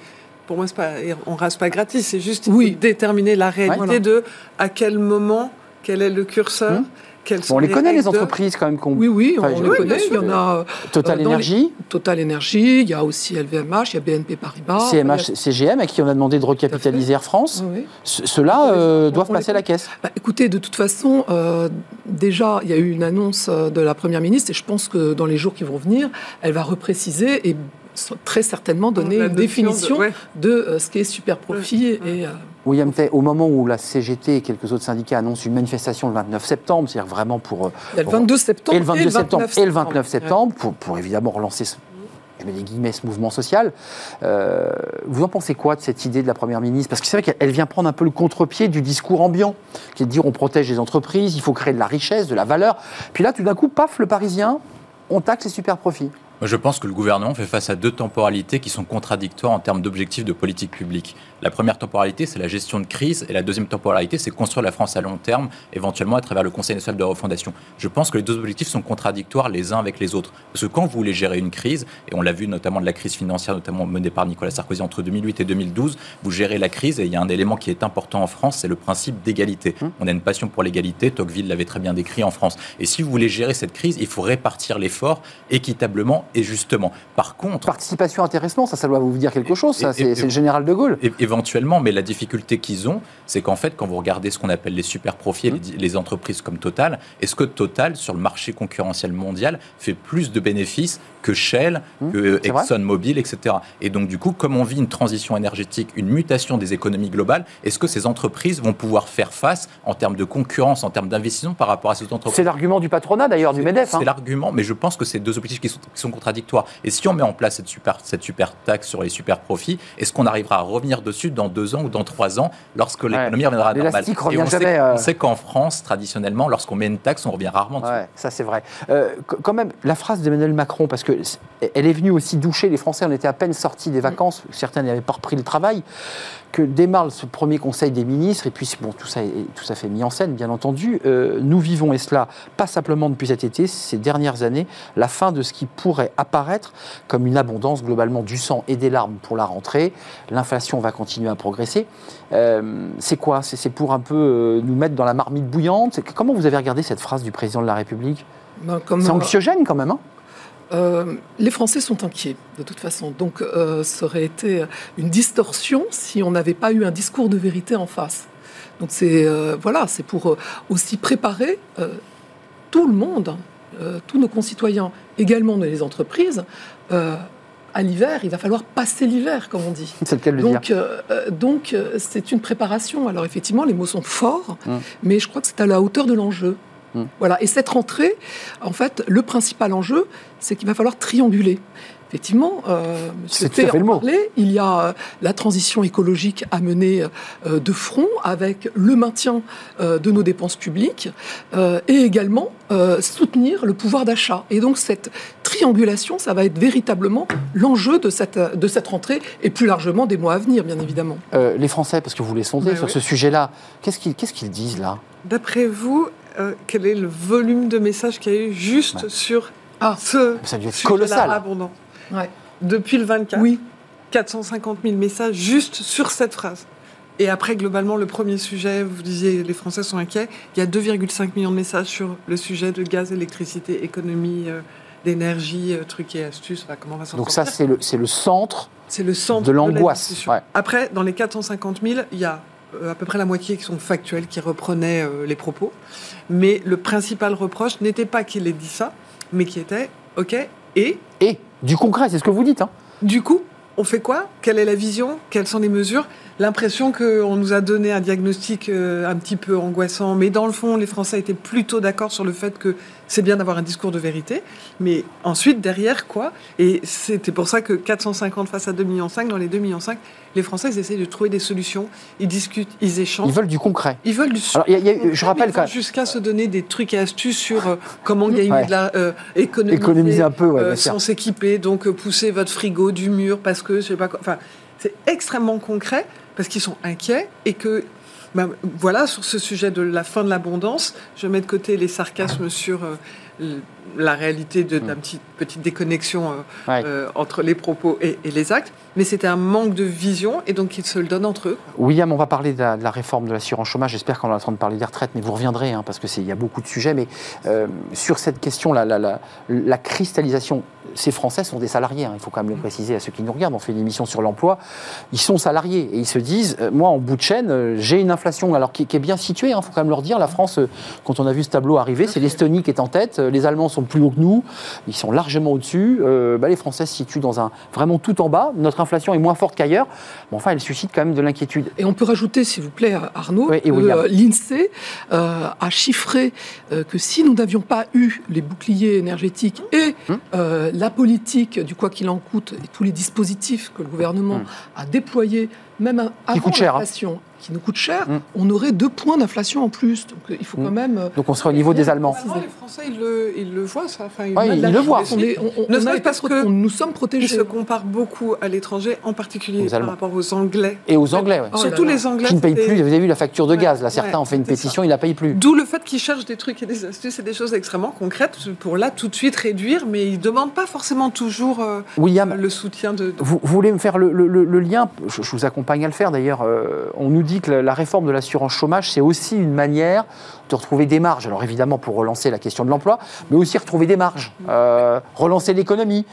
pour moi, c'est pas, on rase pas gratis. C'est juste Oui. déterminer la réalité voilà. de à quel moment, quel est le curseur, sont Bon, on les connaît les de- entreprises quand même. qu'on- Oui, oui, on les oui, connaît. Il y en sûr. a euh, Total Euh, les- Energy, Total Energy, il y a aussi LVMH, il y a BNP Paribas. CMH, CGM, à qui on a demandé de recapitaliser Air France. Oui, oui. Ce- Ceux-là euh, doivent on passer la caisse. Bah, écoutez, de toute façon, euh, déjà, il y a eu une annonce euh, de la Première ministre et je pense que dans les jours qui vont venir, elle va repréciser et très certainement donner une définition de, ouais. euh, ce qu'est super profit. Ouais. Et, euh, William Tay, au moment où la CGT et quelques autres syndicats annoncent une manifestation le 29 septembre, c'est-à-dire vraiment pour euh, il y a le 22 septembre et le 22 septembre 29 et le 29 septembre pour, pour évidemment relancer ce, je mets des guillemets, ce mouvement social. Euh, vous en pensez quoi de cette idée de la Première ministre? Parce que c'est vrai qu'elle vient prendre un peu le contre-pied du discours ambiant, qui est de dire on protège les entreprises, il faut créer de la richesse, de la valeur. Puis là, tout d'un coup, paf, le Parisien, on taxe les super profits. Moi, je pense que le gouvernement fait face à deux temporalités qui sont contradictoires en termes d'objectifs de politique publique. La première temporalité, c'est la gestion de crise, et la deuxième temporalité, c'est construire la France à long terme, éventuellement à travers le Conseil national de refondation. Je pense que les deux objectifs sont contradictoires les uns avec les autres. Parce que quand vous voulez gérer une crise, et on l'a vu notamment de la crise financière, notamment menée par Nicolas Sarkozy entre 2008 et 2012, vous gérez la crise, et il y a un élément qui est important en France, c'est le principe d'égalité. On a une passion pour l'égalité, Tocqueville l'avait très bien décrit en France. Et si vous voulez gérer cette crise, il faut répartir l'effort équitablement et justement. Par contre, Participation, intéressement, ça, ça doit vous dire quelque chose, ça, c'est le général de Gaulle. Éventuellement, mais la difficulté qu'ils ont, c'est qu'en fait, quand vous regardez ce qu'on appelle les super profits, Mmh. les, les entreprises comme Total, est-ce que Total, sur le marché concurrentiel mondial, fait plus de bénéfices que Shell, Mmh. que vrai. ExxonMobil, etc. Et donc, du coup, comme on vit une transition énergétique, une mutation des économies globales, est-ce que ces entreprises vont pouvoir faire face en termes de concurrence, en termes d'investissement par rapport à ces entreprises? C'est l'argument du patronat d'ailleurs, du MEDEF. hein. c'est l'argument, mais je pense que c'est deux objectifs qui sont, qui sont contradictoires. Et si on met en place cette super, cette super taxe sur les super profits, est-ce qu'on arrivera à revenir dessus dans deux ans ou dans trois ans lorsque l'économie reviendra à la normale Et on sait- euh. On sait qu'en France, traditionnellement, lorsqu'on met une taxe, on revient rarement dessus. Ouais, ça c'est vrai. Euh, qu- quand même, la phrase d'Emmanuel Macron, parce que c- elle est venue aussi doucher les Français. On était à peine sortis des vacances, certains n'avaient pas repris le travail, que démarre ce premier Conseil des ministres, et puis bon, tout ça est tout à fait mis en scène, bien entendu. Euh, nous vivons, et cela pas simplement depuis cet été, ces dernières années, la fin de ce qui pourrait apparaître comme une abondance globalement du sang et des larmes pour la rentrée. L'inflation va continuer à progresser. Euh, c'est quoi? C'est pour un peu euh, nous mettre dans la marmite bouillante? Comment vous avez regardé cette phrase du président de la République? Ben, C'est anxiogène quand même, hein? Euh, les Français sont inquiets, de toute façon. Donc, euh, ça aurait été une distorsion si on n'avait pas eu un discours de vérité en face. Donc, c'est euh, voilà, c'est pour aussi préparer tout le monde, tous nos concitoyens, également les entreprises. à l'hiver, il va falloir passer l'hiver, comme on dit. C'est le cas de donc, dire. donc, c'est une préparation. Alors, effectivement, les mots sont forts, mmh. mais je crois que c'est à la hauteur de l'enjeu. Mm. Voilà. Et cette rentrée, en fait, le principal enjeu, c'est qu'il va falloir trianguler. Effectivement, euh, c'est fait le mot. il y a euh, la transition écologique à mener euh, de front avec le maintien euh, de nos dépenses publiques et également soutenir le pouvoir d'achat. Et donc cette triangulation, ça va être véritablement l'enjeu de cette, de cette rentrée et plus largement des mois à venir, bien évidemment. les Français, parce que vous les sondez sur ce sujet-là, qu'est-ce qu'ils qu'est-ce qu'ils disent là? D'après vous, euh, quel est le volume de messages qu'il y a eu juste sur ah, ce ça colossal. abondant Depuis le 24, oui. 450 000 messages juste sur cette phrase. Et après, globalement, le premier sujet, vous disiez les Français sont inquiets, il y a 2,5 millions de messages sur le sujet de gaz, électricité, économie euh, d'énergie, euh, trucs et astuces, comment on va Donc ça, c'est le, le centre, le centre de l'angoisse. Après, dans les 450 000, il y a à peu près la moitié qui sont factuels, qui reprenaient les propos. Mais le principal reproche n'était pas qu'il ait dit ça, mais qui était, OK, et? Et du concret, c'est ce que vous dites. Hein. Du coup, on fait quoi? Quelle est la vision? Quelles sont les mesures? L'impression qu'on nous a donné un diagnostic euh, un petit peu angoissant, mais dans le fond, les Français étaient plutôt d'accord sur le fait que c'est bien d'avoir un discours de vérité. Mais ensuite, derrière, quoi? Et c'était pour ça que 450 face à 2,5 millions, dans les 2,5 millions, les Français, ils essayent de trouver des solutions, ils discutent, ils échangent. Ils veulent du concret. Ils veulent du Alors, je rappelle quand Jusqu'à se donner des trucs et astuces sur euh, comment gagner de la euh, économiser, un peu, ouais, sans s'équiper, donc pousser votre frigo du mur parce que je sais pas quoi. Enfin, c'est extrêmement concret parce qu'ils sont inquiets et que ben, voilà, sur ce sujet de la fin de l'abondance, je mets de côté les sarcasmes sur euh, la réalité d'une mm. petite, petite déconnexion euh, euh, entre les propos et, les actes, mais c'était un manque de vision et donc ils se le donnent entre eux. William, on va parler de la, réforme de l'assurance chômage. J'espère qu'on est en train de parler des retraites, mais vous reviendrez hein, parce qu'il y a beaucoup de sujets. Mais sur cette question, la, la, la cristallisation ces Français sont des salariés, hein. il faut quand même le préciser à ceux qui nous regardent, on fait une émission sur l'emploi, ils sont salariés et ils se disent, euh, moi en bout de chaîne, euh, j'ai une inflation alors qui, est bien située, il hein, faut quand même leur dire, la France, euh, quand on a vu ce tableau arriver, c'est l'Estonie qui est en tête, les Allemands sont plus hauts que nous, ils sont largement au-dessus, bah, les Français se situent dans un, vraiment tout en bas, notre inflation est moins forte qu'ailleurs, mais enfin elle suscite quand même de l'inquiétude. Et on peut rajouter, s'il vous plaît, Arnaud, que l'INSEE a chiffré que si nous n'avions pas eu les boucliers énergétiques et hum. la politique du quoi qu'il en coûte et tous les dispositifs que le gouvernement hmm. a déployés, même avant hein. l'inflation, qui nous coûte cher, mm. on aurait deux points d'inflation en plus. Donc euh, il faut quand mm. même. Euh, Donc on serait au niveau des Allemands. Les Français, ils le, ils le voient, ça. Enfin, ils, le voient. On est, on, ne serait parce que nous sommes protégés. Ils se comparent beaucoup à l'étranger, en particulier par rapport aux Anglais. Et aux Anglais, oui. Oh Surtout les Anglais. Qui ne payent plus. Vous avez vu la facture de gaz. Là, certains ont fait une pétition, ils ne la payent plus. D'où le fait qu'ils cherchent des trucs et des astuces et des choses extrêmement concrètes pour là tout de suite réduire, mais ils ne demandent pas forcément toujours euh, William, le soutien de. Vous, voulez me faire le, lien? Je, vous accompagne à le faire d'ailleurs. on nous dit que la réforme de l'assurance chômage, c'est aussi une manière de retrouver des marges. Alors évidemment pour relancer la question de l'emploi, mais aussi retrouver des marges, euh, relancer l'économie,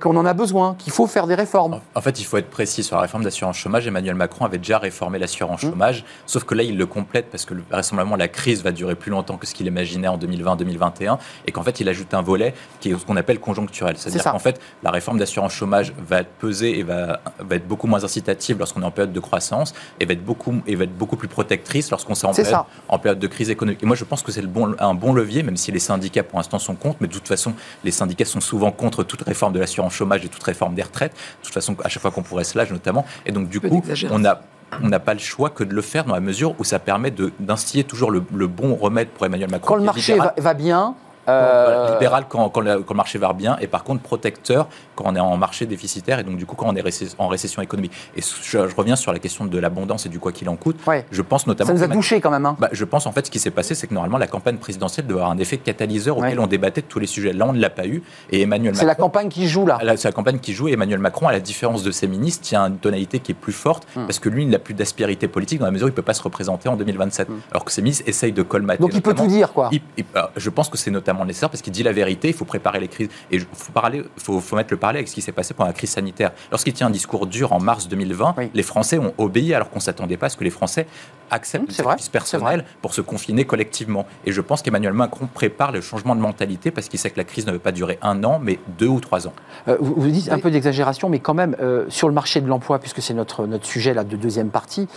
qu'on en a besoin, qu'il faut faire des réformes. En fait, il faut être précis sur la réforme d'assurance chômage. Emmanuel Macron avait déjà réformé l'assurance mmh. chômage, sauf que là, il le complète parce que vraisemblablement la crise va durer plus longtemps que ce qu'il imaginait en 2020-2021, et qu'en fait, il ajoute un volet qui est ce qu'on appelle conjoncturel. C'est-à-dire qu'en fait, la réforme d'assurance chômage va peser et va, va être beaucoup moins incitative lorsqu'on est en période de croissance, et va être beaucoup, et va être beaucoup plus protectrice lorsqu'on est en période, en période de crise économique. Et moi, je pense que c'est bon, un bon levier, même si les syndicats pour l'instant sont contre, mais de toute façon, les syndicats sont souvent contre toute réforme de l'assurance chômage et toute réforme des retraites. De toute façon, à chaque fois qu'on pourrait se lâcher notamment. Et donc, du coup, on a on n'a pas le choix que de le faire dans la mesure où ça permet d'instiller toujours le, bon remède pour Emmanuel Macron. Quand le marché va, bien, Euh, libéral quand, quand, le, marché va bien et par contre protecteur quand on est en marché déficitaire et donc du coup quand on est en récession économique. Et je, reviens sur la question de l'abondance et du quoi qu'il en coûte. Je pense notamment. Ça nous a touché quand même. Hein. Bah, je pense en fait ce qui s'est passé, c'est que normalement la campagne présidentielle doit avoir un effet catalyseur auquel on débattait de tous les sujets. Là, on ne l'a pas eu. Et Emmanuel C'est la campagne qui joue là. C'est la campagne qui joue. Et Emmanuel Macron, à la différence de ses ministres, tient une tonalité qui est plus forte hmm. parce que lui, il n'a plus d'aspérité politique dans la mesure où il ne peut pas se représenter en 2027. Hmm. Alors que ses ministres essayent de colmater. Donc il peut tout dire quoi. Bah, je pense que c'est notamment nécessaire parce qu'il dit la vérité. Il faut préparer les crises. Et il faut, parler, faut, faut mettre le parallèle avec ce qui s'est passé pendant la crise sanitaire. Lorsqu'il tient un discours dur en mars 2020, les Français ont obéi alors qu'on ne s'attendait pas à ce que les Français acceptent mmh, une crise personnelle pour se confiner collectivement. Et je pense qu'Emmanuel Macron prépare le changement de mentalité parce qu'il sait que la crise ne veut pas durer un an, mais deux ou trois ans. Euh, vous, dites un peu d'exagération, mais quand même, euh, sur le marché de l'emploi, puisque c'est notre, notre sujet là, de deuxième partie,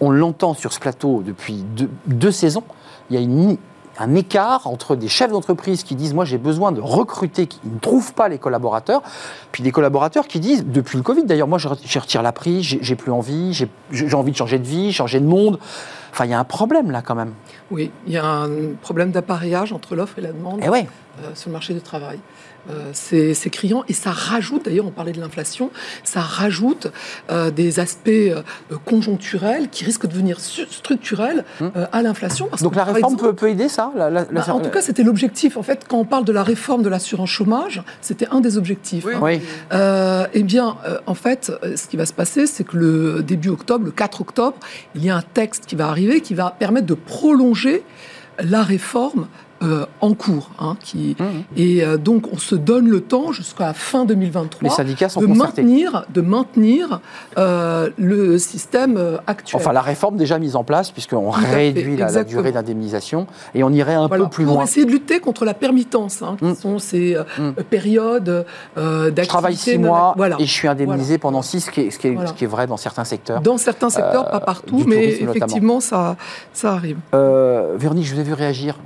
on, l'entend sur ce plateau depuis deux, deux saisons. Il y a une un écart entre des chefs d'entreprise qui disent moi j'ai besoin de recruter, qui ne trouvent pas les collaborateurs, puis des collaborateurs qui disent depuis le Covid d'ailleurs moi je retire la prise, j'ai plus envie, j'ai envie de changer de vie, changer de monde. Enfin il y a un problème là quand même. Oui, il y a un problème d'appareillage entre l'offre et la demande eh ouais. Euh, sur le marché du travail. Euh, c'est criant et ça rajoute, d'ailleurs on parlait de l'inflation, ça rajoute euh, des aspects euh, conjoncturels qui risquent de devenir structurels hum. à l'inflation. Donc la réforme peut, aider ça bah, En tout cas c'était l'objectif. En fait quand on parle de la réforme de l'assurance chômage, c'était un des objectifs. Oui. eh bien en fait ce qui va se passer c'est que le début octobre, le 4 octobre, il y a un texte qui va arriver qui va permettre de prolonger la réforme euh, en cours. Hein, qui, mmh. Et euh, donc, on se donne le temps jusqu'à la fin 2023 de, maintenir, de maintenir euh, le système actuel. Enfin, la réforme déjà mise en place, puisqu'on réduit la, durée d'indemnisation et on irait un peu plus loin. Pour essayer de lutter contre la permittence, hein, qui mmh. sont ces mmh. périodes d'activité. Je travaille six mois et je suis indemnisé pendant six, ce qui, est, ce, qui est, ce qui est, vrai dans certains secteurs. Dans certains secteurs, pas partout, mais effectivement, ça, ça arrive. Véronique, je vous ai vu réagir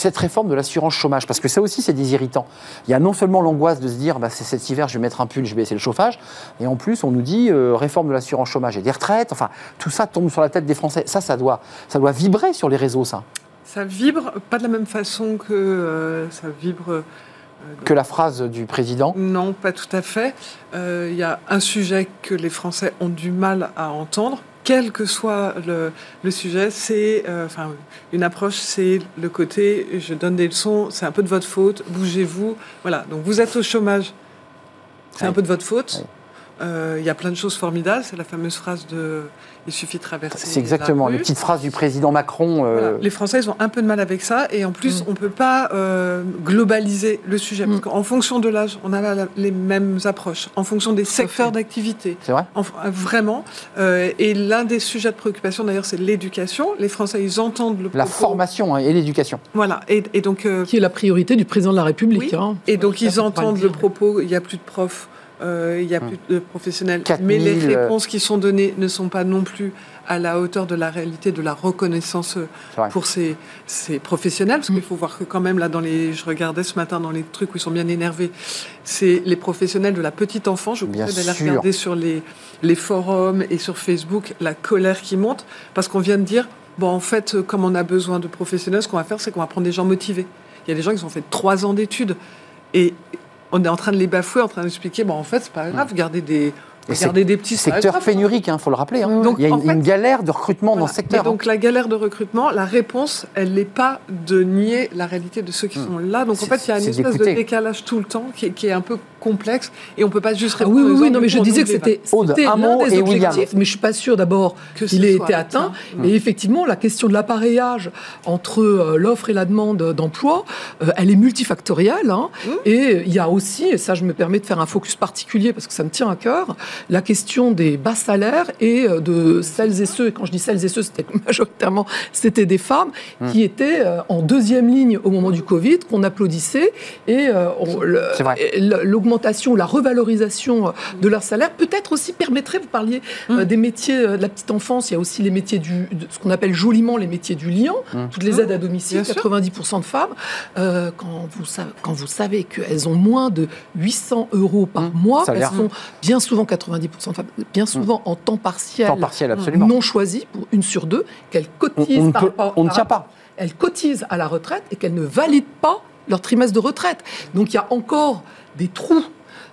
cette réforme de l'assurance chômage Parce que ça aussi, c'est des irritants. Il y a non seulement l'angoisse de se dire, bah, c'est cet hiver, je vais mettre un pull, je vais baisser le chauffage, et en plus, on nous dit euh, réforme de l'assurance chômage et des retraites. Enfin, tout ça tombe sur la tête des Français. Ça, ça doit, ça doit vibrer sur les réseaux, ça. Ça vibre, pas de la même façon que euh, ça vibre. Euh, que la phrase du président Non, pas tout à fait. Il y a un sujet que les Français ont du mal à entendre, quel que soit le, sujet, c'est euh, enfin une approche, c'est le côté je donne des leçons, c'est un peu de votre faute, bougez-vous. Voilà, donc vous êtes au chômage, c'est un peu de votre faute. Il y a plein de choses formidables, c'est la fameuse phrase de il suffit de traverser. C'est exactement les petites phrases du président Macron. Euh, les Français ils ont un peu de mal avec ça et en plus mm. on ne peut pas euh, globaliser le sujet parce mm. qu'en fonction de l'âge on a les mêmes approches, en fonction des secteurs d'activité. C'est vrai. vraiment. Euh, et l'un des sujets de préoccupation d'ailleurs c'est l'éducation. Les Français ils entendent le propos. La formation hein, et l'éducation. Voilà et, donc qui est la priorité du président de la République. Hein. Et donc ils entendent le propos. Il n'y a plus de profs euh, il y a hmm. plus de professionnels. Mais les euh, réponses qui sont données ne sont pas non plus à la hauteur de la réalité de la reconnaissance euh, pour ces, ces professionnels. Parce qu'il faut voir que quand même, là, dans les, je regardais ce matin dans les trucs où ils sont bien énervés, c'est les professionnels de la petite enfance. Je vous d'aller regarder sur les, les forums et sur Facebook la colère qui monte parce qu'on vient de dire, bon, en fait, comme on a besoin de professionnels, ce qu'on va faire, c'est qu'on va prendre des gens motivés. Il y a des gens qui ont fait trois ans d'études et on est en train de les bafouer, en train d'expliquer, bon, en fait, c'est pas grave, garder des, Regardez des petits secteur pénurique, il hein, faut le rappeler. Hein. Donc, il y a une, galère de recrutement dans ce secteur. donc la galère de recrutement, la réponse, elle n'est pas de nier la réalité de ceux qui hmm. sont là. Donc en fait, il y a une espèce de décalage tout le temps qui qui est un peu complexe et on peut pas juste répondre. Ah oui, oui, non, mais je disais que c'était l'un des et objectifs, mais je suis pas sûr d'abord qu'il ait été atteint. Mais effectivement, la question de l'appareillage entre euh, l'offre et la demande d'emploi, euh, elle est multifactorielle. Hein. Mmh. Et il y a aussi, et ça, je me permets de faire un focus particulier parce que ça me tient à cœur, la question des bas salaires et euh, de celles et ceux. Et quand je dis celles et ceux, c'était majoritairement c'était des femmes mmh. qui étaient en deuxième ligne au moment du Covid, qu'on applaudissait et l'augmentation la revalorisation de leur salaire, peut-être aussi permettrait, vous parliez euh, mm. des métiers euh, de la petite enfance, il y a aussi les métiers du, ce qu'on appelle joliment les métiers du lien, mm. toutes les aides à domicile, 90% de femmes, euh, quand, vous savez, quand vous savez qu'elles ont moins de 800 euros par mois, elles sont bien souvent 90% de femmes, bien souvent en temps partiel, temps partiel absolument. non choisi pour une sur deux, qu'elles cotisent on, on, on ne tient pas elles cotisent à la retraite et qu'elles ne valident pas leur trimestre de retraite. Donc il y a encore des trous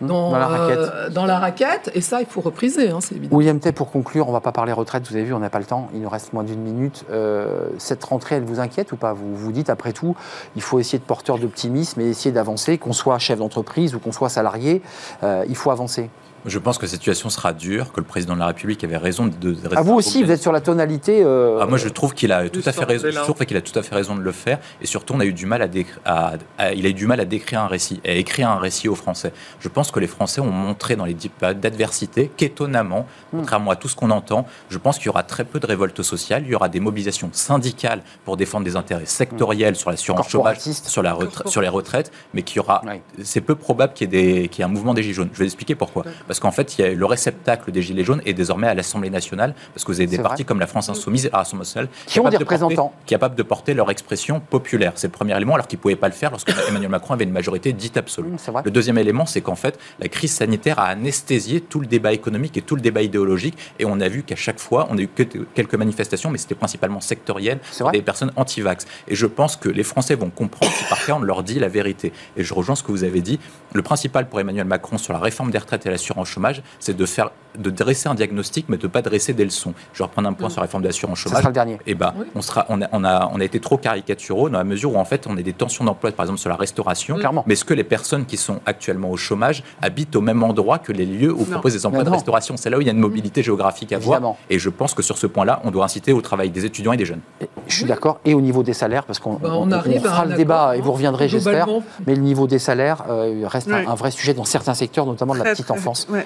dans, Dans la raquette. euh, dans la raquette, et ça, il faut repriser, hein, c'est évident. William Tay, pour conclure, on va pas parler retraite, vous avez vu, on n'a pas le temps, il nous reste moins d'une minute. Euh, cette rentrée, elle vous inquiète ou pas? Vous vous dites, après tout, il faut essayer de porteur d'optimisme et essayer d'avancer, qu'on soit chef d'entreprise ou qu'on soit salarié, euh, il faut avancer. Je pense que la situation sera dure, que le président de la République avait raison de. de rester À vous aussi, vous êtes sur la tonalité. euh, Ah, moi, je trouve qu'il a tout à fait raison. de Je qu'il a tout à fait raison de le faire. Et surtout, on a eu du mal à, décri- à- à- il a eu du mal à décrire un récit, à écrire un récit aux Français. Je pense que les Français ont montré dans les dix périodes d'adversité qu'étonnamment, contrairement à tout ce qu'on entend, je pense qu'il y aura très peu de révoltes sociales. Il y aura des mobilisations syndicales pour défendre des intérêts sectoriels sur l'assurance chômage, sur, la sur les retraites, mais qu'il y aura. C'est peu probable qu'il y, ait des- qu'il y ait un mouvement des Gilets jaunes. Je vais expliquer pourquoi. Parce qu'en fait, il y a le réceptacle des Gilets jaunes est désormais à l'Assemblée nationale, parce que vous avez des partis comme la France Insoumise et la Rassemblement national Qui ont des représentants. capables de porter leur expression populaire. C'est le premier élément, alors qu'ils ne pouvaient pas le faire lorsque Emmanuel Macron avait une majorité dite absolue. Mmh, vrai. Le deuxième élément, c'est qu'en fait, la crise sanitaire a anesthésié tout le débat économique et tout le débat idéologique, et on a vu qu'à chaque fois, on a eu que quelques manifestations, mais c'était principalement sectoriel, des personnes anti-vax. Et je pense que les Français vont comprendre si par on leur dit la vérité. Et je rejoins ce que vous avez dit. Le principal pour Emmanuel Macron sur la réforme des retraites et l'assurance chômage, c'est de faire, de dresser un diagnostic, mais de ne pas dresser des leçons. Je vais reprendre un point sur la réforme de l'assurance Ça chômage. sera le dernier. Eh ben, Oui. on, sera, on, a, on, a, on a été trop caricaturaux dans la mesure où en fait on a des tensions d'emploi, par exemple sur la restauration. Clairement. Mais est-ce que les personnes qui sont actuellement au chômage habitent au même endroit que les lieux où on Non. propose des emplois Non, de non. restauration C'est là où il y a une mobilité géographique à Évidemment. voir. Et je pense que sur ce point-là, on doit inciter au travail des étudiants et des jeunes. Je suis d'accord. Et au niveau des salaires, parce qu'on Ben, on- fera le débat et vous reviendrez, j'espère. Mais le niveau des salaires euh, reste un- Oui. un, vrai sujet dans certains secteurs, notamment de la petite très,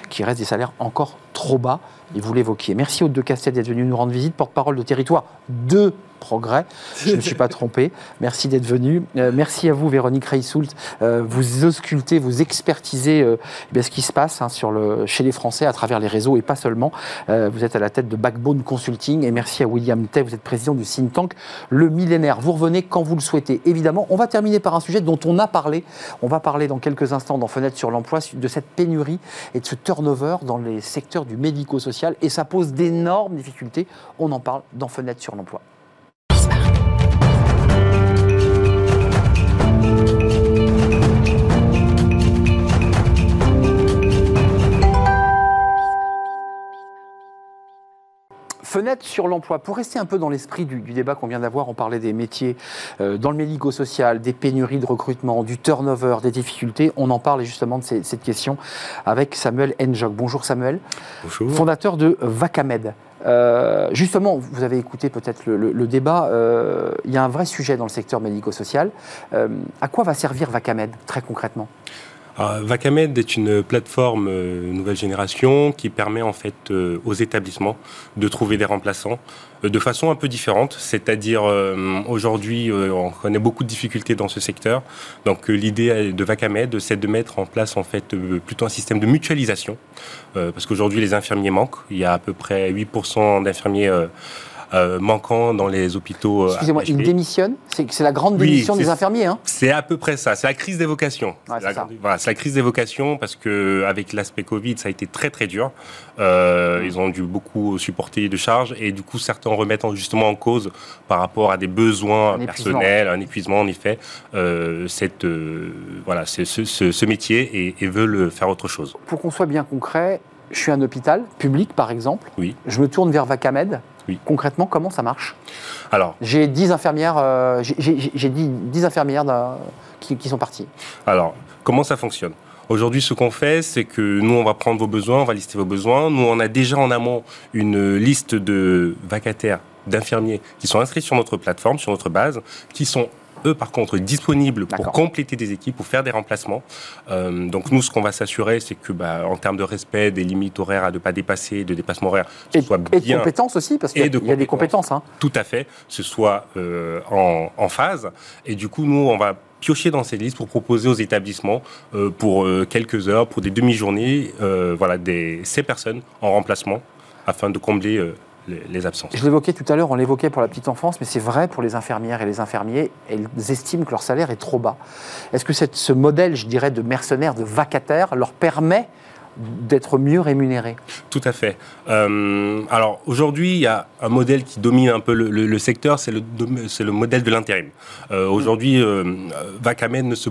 qui reste des salaires encore trop bas. Et vous l'évoquiez. Merci aux deux Castel d'être venus nous rendre visite, porte-parole de territoire de progrès. Je ne suis pas trompé. Merci d'être venu. Euh, merci à vous, Véronique Reissoult. Euh, vous auscultez, vous expertisez euh, eh ce qui se passe hein, chez les Français à travers les réseaux et pas seulement. Vous êtes à la tête de Backbone Consulting. Et merci à William Tay. Vous êtes président du think tank Le Millénaire. Vous revenez quand vous le souhaitez. Évidemment, on va terminer par un sujet dont on a parlé. On va parler dans quelques instants dans Fenêtre sur l'emploi de cette pénurie et de ce turnover dans les secteurs du médico-social. Et ça pose d'énormes difficultés. On en parle dans Fenêtre sur l'emploi. Fenêtre sur l'emploi. Pour rester un peu dans l'esprit du, du débat qu'on vient d'avoir, on parlait des métiers euh, dans le médico-social, des pénuries de recrutement, du turnover, des difficultés. On en parle justement de ces- cette question avec Samuel Enjog. Bonjour Samuel, Bonjour. fondateur de Vacamed. Euh, justement, vous avez écouté peut-être le, le- le débat. euh, il y a un vrai sujet dans le secteur médico-social. À quoi va servir Vacamed très concrètement? Alors, Vacamed est une plateforme euh, nouvelle génération qui permet en fait euh, aux établissements de trouver des remplaçants euh, de façon un peu différente. C'est-à-dire aujourd'hui, on connaît beaucoup de difficultés dans ce secteur. Donc l'idée de Vacamed, c'est de mettre en place en fait plutôt un système de mutualisation, parce qu'aujourd'hui les infirmiers manquent. Il y a à peu près 8% d'infirmiers euh, manquants dans les hôpitaux. euh, Excusez-moi, il AHP. démissionne C'est la grande Oui, démission des infirmiers. Hein C'est à peu près ça. C'est la crise des vocations. Ouais, c'est la, voilà, la crise des vocations parce que avec l'aspect Covid, ça a été très très dur. Euh. Ils ont dû beaucoup supporter de charges et du coup certains remettent en- justement en cause par rapport à des besoins Un personnels, un épuisement en effet, euh, cette voilà, ce, ce- ce métier et, et veulent faire autre chose. Pour qu'on soit bien concret, je suis un hôpital public par exemple. Oui. Je me tourne vers Vacamed. Oui. Concrètement, comment ça marche? Alors J'ai 10 infirmières, euh, j'ai- j'ai j'ai dit 10 infirmières d'un- qui, qui sont parties. Alors, comment ça fonctionne? Aujourd'hui, ce qu'on fait, c'est que nous, on va prendre vos besoins, on va lister vos besoins. Nous, on a déjà en amont une liste de vacataires, d'infirmiers qui sont inscrits sur notre plateforme, sur notre base, qui sont eux, par contre, disponibles pour compléter des équipes, pour faire des remplacements. Euh, donc, nous, ce qu'on va s'assurer, c'est que, bah, en termes de respect des limites horaires à ne pas dépasser, de dépassement horaire, ce Et, soit et de bien compétences aussi, parce qu'il y a des compétences. hein. tout à fait, ce soit euh, en, en phase. Et du coup, nous, on va piocher dans ces listes pour proposer aux établissements euh, pour euh, quelques heures, pour des demi-journées, euh, voilà, des, ces personnes en remplacement afin de combler les, les absences. Je l'évoquais tout à l'heure, on l'évoquait pour la petite enfance, mais c'est vrai pour les infirmières et les infirmiers. Elles estiment que leur salaire est trop bas. Est-ce que cette- ce modèle, je dirais, de mercenaires, de vacataires, leur permet d'être mieux rémunérés? Tout à fait. Euh, alors aujourd'hui, il y a un modèle qui domine un peu le, secteur, c'est le, le modèle de l'intérim. Euh, aujourd'hui, euh, Vacamed ne se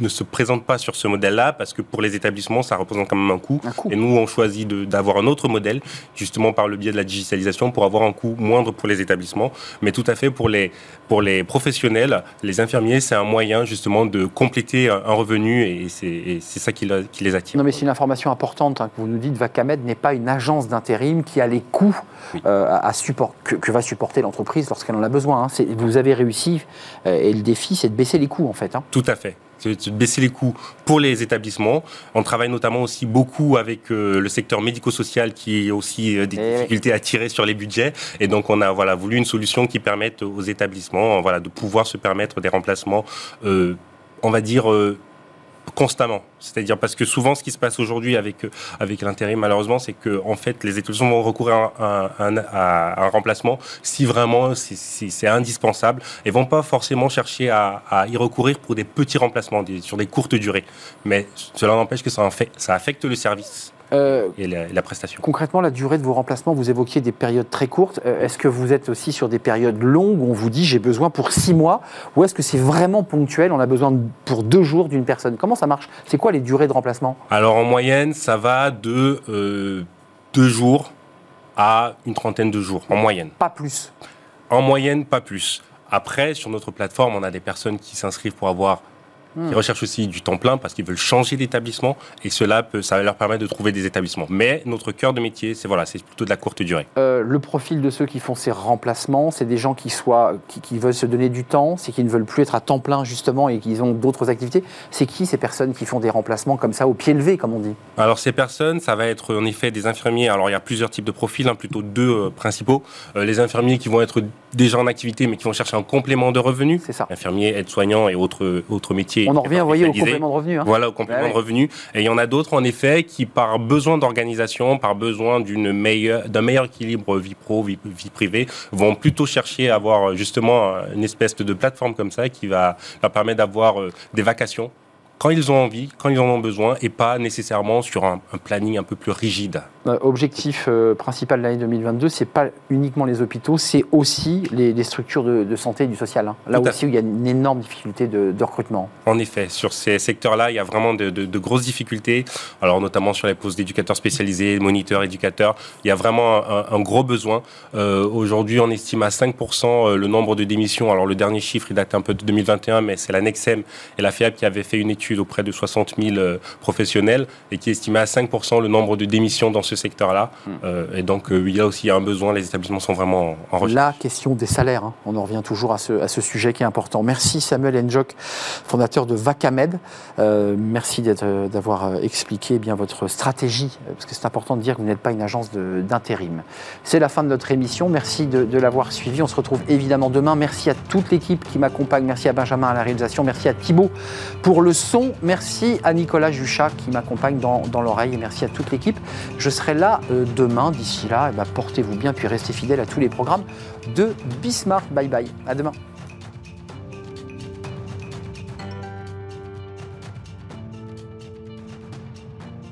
ne se présente pas sur ce modèle-là parce que pour les établissements, ça représente quand même un coût. Et nous, on choisit d'avoir un autre modèle, justement par le biais de la digitalisation, pour avoir un coût moindre pour les établissements. Mais tout à fait pour les, pour les professionnels, les infirmiers, c'est un moyen justement de compléter un, revenu et c'est ça qui, qui, les attire. Non, mais c'est une information importante hein, que vous nous dites. Vacamed n'est pas une agence d'intérim qui a les coûts euh, à support, que, va supporter l'entreprise lorsqu'elle en a besoin. Hein. Vous avez réussi euh, et le défi, c'est de baisser les coûts en fait. Hein. Tout à fait de baisser les coûts pour les établissements. On travaille notamment aussi beaucoup avec euh, le secteur médico-social qui a aussi euh, des eh difficultés à tirer sur les budgets. Et donc, on a voilà, voulu une solution qui permette aux établissements voilà, de pouvoir se permettre des remplacements, euh, on va dire, constamment. C'est-à-dire parce que souvent, ce qui se passe aujourd'hui avec, euh, avec l'intérim, malheureusement, c'est que en fait, les établissements vont recourir à un, à un remplacement si vraiment c'est indispensable et vont pas forcément chercher à, à, y recourir pour des petits remplacements sur des courtes durées. Mais cela n'empêche que ça, fait, ça affecte le service. Euh, et la, prestation. Concrètement, la durée de vos remplacements, vous évoquiez des périodes très courtes. Euh, est-ce que vous êtes aussi sur des périodes longues où on vous dit j'ai besoin pour six mois Ou est-ce que c'est vraiment ponctuel On a besoin pour deux jours d'une personne? Comment ça marche? C'est quoi les durées de remplacement? Alors en moyenne, ça va de euh, deux jours à une trentaine de jours, en moyenne. Pas plus En moyenne, pas plus. Après, sur notre plateforme, on a des personnes qui s'inscrivent pour avoir ils recherchent aussi du temps plein parce qu'ils veulent changer d'établissement et cela peut, ça leur permet de trouver des établissements. Mais notre cœur de métier, c'est voilà, c'est plutôt de la courte durée. Euh, le profil de ceux qui font ces remplacements, c'est des gens qui soient, qui, veulent se donner du temps, c'est qui ne veulent plus être à temps plein justement et qui ont d'autres activités. C'est qui ces personnes qui font des remplacements comme ça au pied levé, comme on dit? Alors ces personnes, ça va être en effet des infirmiers. Alors il y a plusieurs types de profils, hein, plutôt deux euh, principaux. Euh, les infirmiers qui vont être déjà en activité mais qui vont chercher un complément de revenus. C'est ça. Infirmiers, aides-soignants et autres autres métiers on en revient, vous voyez, au complément de revenu. Hein. Voilà, au complément de revenu. Et il y en a d'autres, en effet, qui, par besoin d'organisation, par besoin d'une meilleure, d'un meilleur équilibre vie pro, vie, vie, privée, vont plutôt chercher à avoir justement une espèce de plateforme comme ça qui va leur permettre d'avoir euh, des vacations quand ils ont envie, quand ils en ont besoin, et pas nécessairement sur un, planning un peu plus rigide. Euh, objectif euh, principal de l'année 2022, c'est pas uniquement les hôpitaux, c'est aussi les, structures de, santé et du social. Hein. Là aussi, où il y a une énorme difficulté de, recrutement. En effet, sur ces secteurs-là, il y a vraiment de, grosses difficultés. Alors, notamment sur les postes d'éducateurs spécialisés, moniteurs, éducateurs, il y a vraiment un, gros besoin. Euh, aujourd'hui, on estime à 5% le nombre de démissions. Alors, le dernier chiffre, il date un peu de 2021, mais c'est la Nexem et la FIAB qui avaient fait une étude auprès de 60 000 euh, professionnels et qui estimait à 5 le nombre de démissions dans ce secteur-là. Euh, et donc, euh, il y a aussi un besoin, les établissements sont vraiment en recherche. La question des salaires, hein. on en revient toujours à ce, à ce, sujet qui est important. Merci Samuel Enjok, fondateur de Vacamed. merci d'avoir expliqué eh bien votre stratégie, parce que c'est important de dire que vous n'êtes pas une agence d'intérim. C'est la fin de notre émission. Merci de, de l'avoir suivi. On se retrouve évidemment demain. Merci à toute l'équipe qui m'accompagne. Merci à Benjamin à la réalisation. Merci à Thibault pour le son. Merci à Nicolas Juchat qui m'accompagne dans, l'oreille et merci à toute l'équipe. Je serai là euh, demain. D'ici là, eh ben, portez-vous bien puis restez fidèles à tous les programmes de Bismarck. Bye bye. À demain.